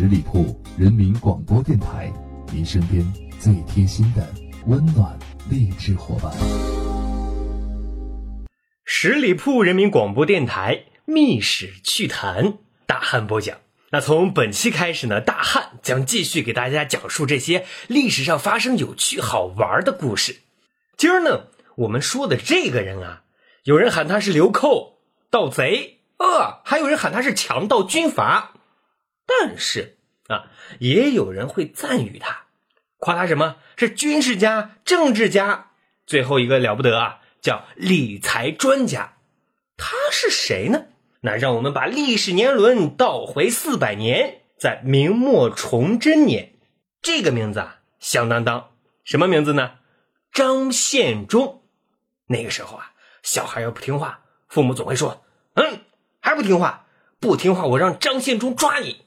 十里铺人民广播电台，您身边最贴心的温暖励志伙伴。十里铺人民广播电台密史趣谈，大汉播讲。那从本期开始呢，大汉将继续给大家讲述这些历史上发生有趣好玩的故事。今儿呢，我们说的这个人啊，有人喊他是流寇、盗贼，呃，还有人喊他是强盗军阀。但是啊，也有人会赞誉他，夸他什么是军事家、政治家。最后一个了不得啊，叫理财专家。他是谁呢？那让我们把历史年轮倒回四百年，在明末崇祯年，这个名字啊响当当，什么名字呢？张献忠。那个时候啊，小孩要不听话，父母总会说：“嗯，还不听话？不听话，我让张献忠抓你。”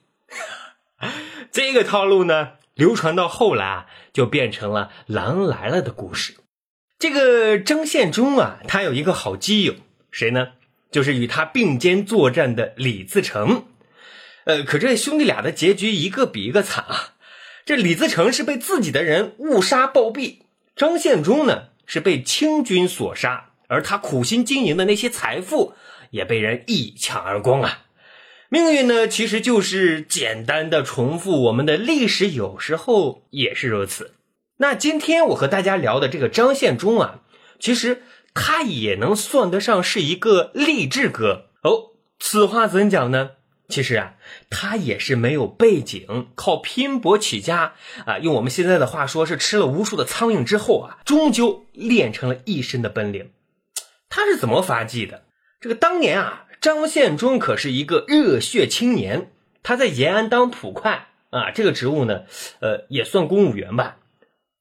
这个套路呢，流传到后来啊，就变成了狼来了的故事。这个张献忠啊，他有一个好基友，谁呢？就是与他并肩作战的李自成，呃，可这兄弟俩的结局一个比一个惨啊！这李自成是被自己的人误杀暴毙，张献忠呢是被清军所杀，而他苦心经营的那些财富也被人一抢而光啊！命运呢其实就是简单的重复我们的历史，有时候也是如此。那今天我和大家聊的这个张献忠啊，其实。他也能算得上是一个励志哥哦。此话怎讲呢？其实啊，他也是没有背景，靠拼搏起家啊。用我们现在的话说，是吃了无数的苍蝇之后啊，终究练成了一身的本领。他是怎么发迹的？这个当年啊，张献忠可是一个热血青年，他在延安当土快啊，这个职务呢，呃，也算公务员吧。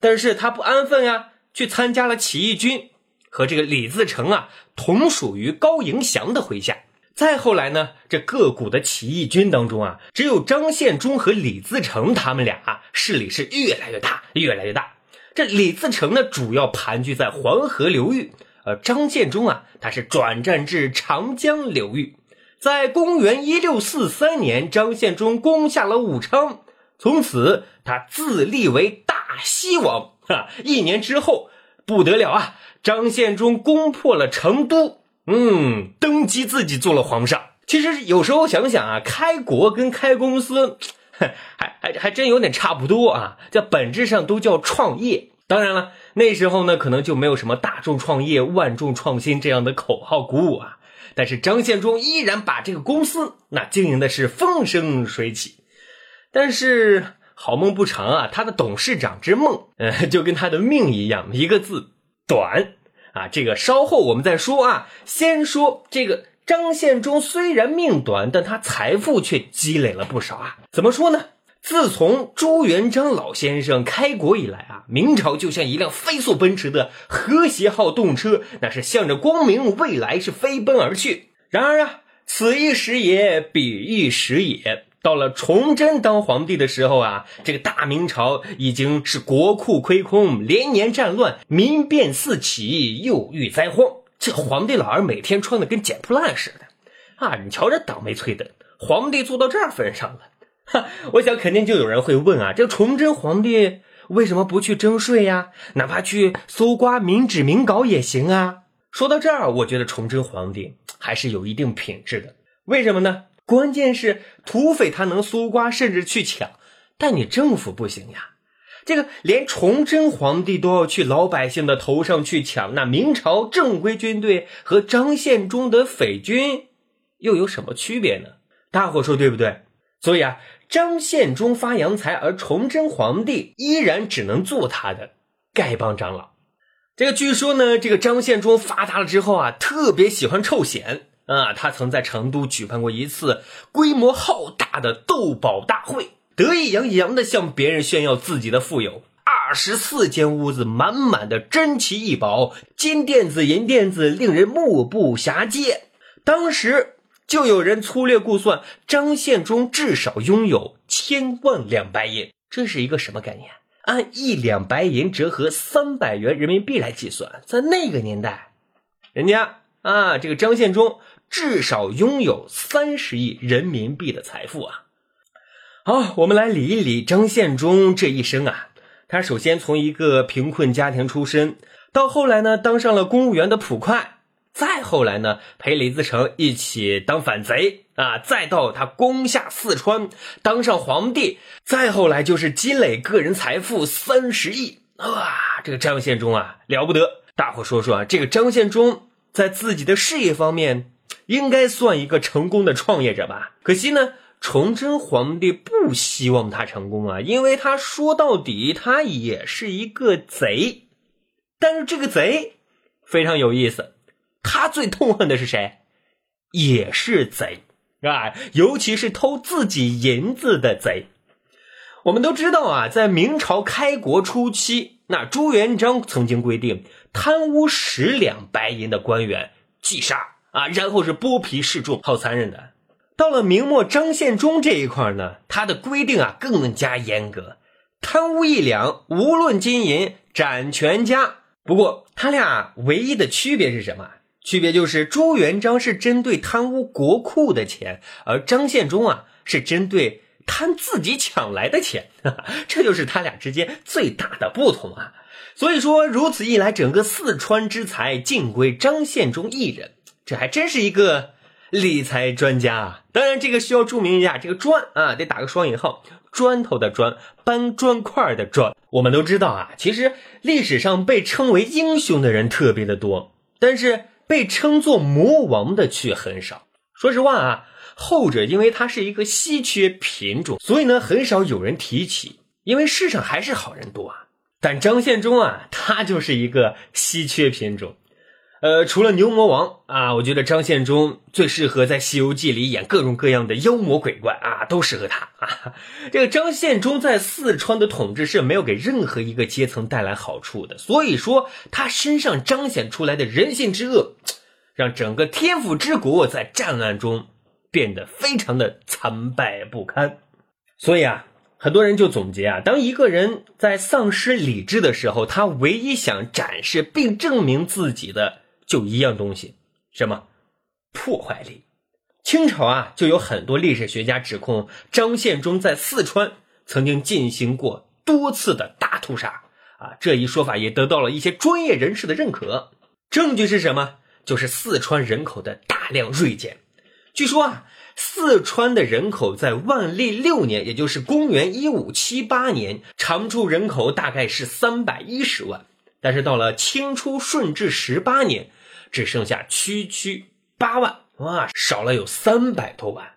但是他不安分呀，去参加了起义军。和这个李自成啊，同属于高迎祥的麾下。再后来呢，这个股的起义军当中啊，只有张献忠和李自成他们俩啊，势力是越来越大，越来越大。这李自成呢，主要盘踞在黄河流域，而张献忠啊，他是转战至长江流域。在公元一六四三年，张献忠攻下了武昌，从此他自立为大西王。哈，一年之后，不得了啊！张献忠攻破了成都，嗯，登基自己做了皇上。其实有时候想想啊，开国跟开公司，还还还真有点差不多啊，在本质上都叫创业。当然了，那时候呢，可能就没有什么大众创业、万众创新这样的口号鼓舞啊。但是张献忠依然把这个公司那经营的是风生水起。但是好梦不长啊，他的董事长之梦，呃，就跟他的命一样，一个字。短啊，这个稍后我们再说啊。先说这个张献忠，虽然命短，但他财富却积累了不少啊。怎么说呢？自从朱元璋老先生开国以来啊，明朝就像一辆飞速奔驰的和谐号动车，那是向着光明未来是飞奔而去。然而啊，此一时也，彼一时也。到了崇祯当皇帝的时候啊，这个大明朝已经是国库亏空，连年战乱，民变四起，又遇灾荒。这皇帝老儿每天穿的跟捡破烂似的啊！你瞧这倒霉催的，皇帝做到这份上了，我想肯定就有人会问啊，这崇祯皇帝为什么不去征税呀？哪怕去搜刮民脂民膏也行啊！说到这儿，我觉得崇祯皇帝还是有一定品质的，为什么呢？关键是土匪他能搜刮，甚至去抢，但你政府不行呀。这个连崇祯皇帝都要去老百姓的头上去抢，那明朝正规军队和张献忠的匪军又有什么区别呢？大伙说对不对？所以啊，张献忠发洋财，而崇祯皇帝依然只能做他的丐帮长老。这个据说呢，这个张献忠发达了之后啊，特别喜欢臭显。啊，他曾在成都举办过一次规模浩大的斗宝大会，得意洋洋的向别人炫耀自己的富有。二十四间屋子满满的珍奇异宝，金垫子、银垫子，令人目不暇接。当时就有人粗略估算，张献忠至少拥有千万两白银。这是一个什么概念？按一两白银折合三百元人民币来计算，在那个年代，人家啊，这个张献忠。至少拥有三十亿人民币的财富啊！好，我们来理一理张献忠这一生啊。他首先从一个贫困家庭出身，到后来呢当上了公务员的捕快，再后来呢陪李自成一起当反贼啊，再到他攻下四川当上皇帝，再后来就是积累个人财富三十亿。哇，这个张献忠啊了不得！大伙说说啊，这个张献忠在自己的事业方面应该算一个成功的创业者吧？可惜呢。崇祯皇帝不希望他成功啊，因为他说到底他也是一个贼。但是这个贼非常有意思，他最痛恨的是谁？也是贼啊，尤其是偷自己银子的贼。我们都知道啊，在明朝开国初期，那朱元璋曾经规定，贪污十两白银的官员即杀啊，然后是剥皮示众，好残忍的。到了明末张献忠这一块呢，他的规定啊更加严格，贪污一两，无论金银斩全家。不过他俩唯一的区别是什么？区别就是朱元璋是针对贪污国库的钱，而张献忠啊是针对贪自己抢来的钱，这就是他俩之间最大的不同啊。所以说，如此一来，整个四川之财尽归张献忠一人，这还真是一个。理财专家啊，当然这个需要注明一下，这个砖啊得打个双引号，砖头的砖，搬砖块的砖。我们都知道啊，其实历史上被称为英雄的人特别的多，但是被称作魔王的却很少。说实话啊，后者因为它是一个稀缺品种，所以呢很少有人提起，因为世上还是好人多啊。但张献忠啊，他就是一个稀缺品种。呃，除了牛魔王啊，我觉得张献忠最适合在《西游记》里演各种各样的妖魔鬼怪啊，都适合他啊。这个张献忠在四川的统治是没有给任何一个阶层带来好处的，所以说他身上彰显出来的人性之恶，让整个天府之国在战乱中变得非常的残败不堪。所以啊，很多人就总结啊，当一个人在丧失理智的时候，他唯一想展示并证明自己的。就一样东西，什么破坏力？清朝啊，就有很多历史学家指控张献忠在四川曾经进行过多次的大屠杀啊，这一说法也得到了一些专业人士的认可。证据是什么？就是四川人口的大量锐减。据说啊，四川的人口在万历六年，也就是公元一五七八年，常住人口大概是三百一十万，但是到了清初顺治十八年。只剩下区区八万哇，少了有三百多万。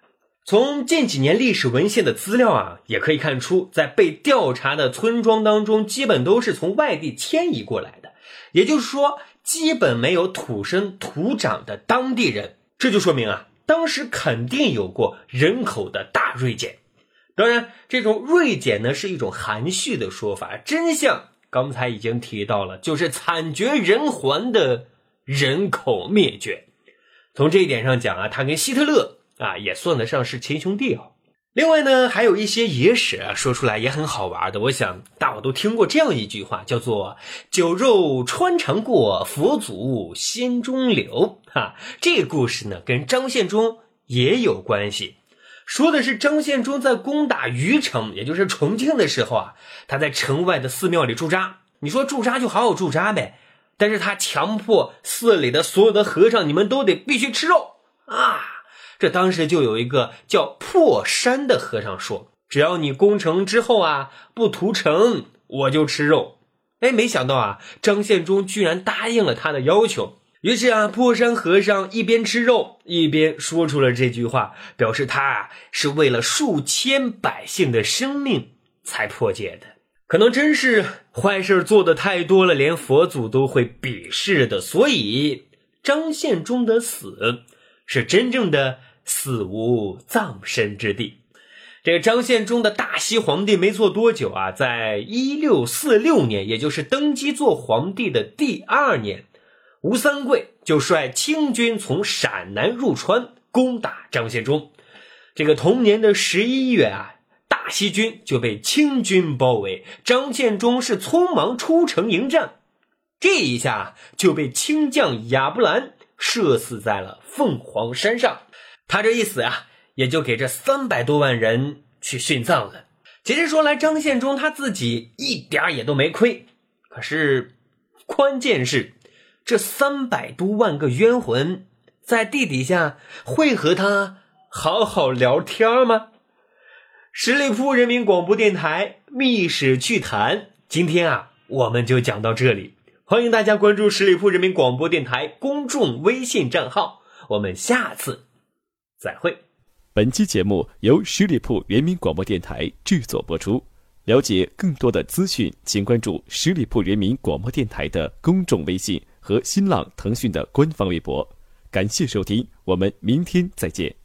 从近几年历史文献的资料啊，也可以看出，在被调查的村庄当中，基本都是从外地迁移过来的，也就是说，基本没有土生土长的当地人。这就说明啊，当时肯定有过人口的大锐减。当然，这种锐减呢是一种含蓄的说法，真相刚才已经提到了，就是惨绝人寰的。人口灭绝，从这一点上讲啊，他跟希特勒啊也算得上是亲兄弟哦。另外呢，还有一些野史啊，说出来也很好玩的。我想大伙都听过这样一句话，叫做“酒肉穿肠过，佛祖心中留”。哈，这个故事呢，跟张献忠也有关系，说的是张献忠在攻打虞城，也就是重庆的时候啊，他在城外的寺庙里驻扎。你说驻扎就好好驻扎呗。但是他强迫寺里的所有的和尚，你们都得必须吃肉啊！这当时就有一个叫破山的和尚说：“只要你攻城之后啊，不屠城，我就吃肉。”哎，没想到啊，张献忠居然答应了他的要求。于是啊，破山和尚一边吃肉，一边说出了这句话，表示他啊是为了数千百姓的生命才破戒的。可能真是坏事做的太多了，连佛祖都会鄙视的。所以张献忠的死是真正的死无葬身之地。这个张献忠的大西皇帝没做多久啊，在一六四六年，也就是登基做皇帝的第二年，吴三桂就率清军从陕南入川攻打张献忠。这个同年的十一月啊。大西军就被清军包围，张献忠是匆忙出城迎战，这一下就被清将亚布兰射死在了凤凰山上。他这一死啊，也就给这三百多万人去殉葬了。其实说来，张献忠他自己一点也都没亏。可是，关键是这三百多万个冤魂在地底下会和他好好聊天吗？十里铺人民广播电台《密史趣谈》，今天啊，我们就讲到这里。欢迎大家关注十里铺人民广播电台公众微信账号，我们下次再会。本期节目由十里铺人民广播电台制作播出。了解更多的资讯，请关注十里铺人民广播电台的公众微信和新浪、腾讯的官方微博。感谢收听，我们明天再见。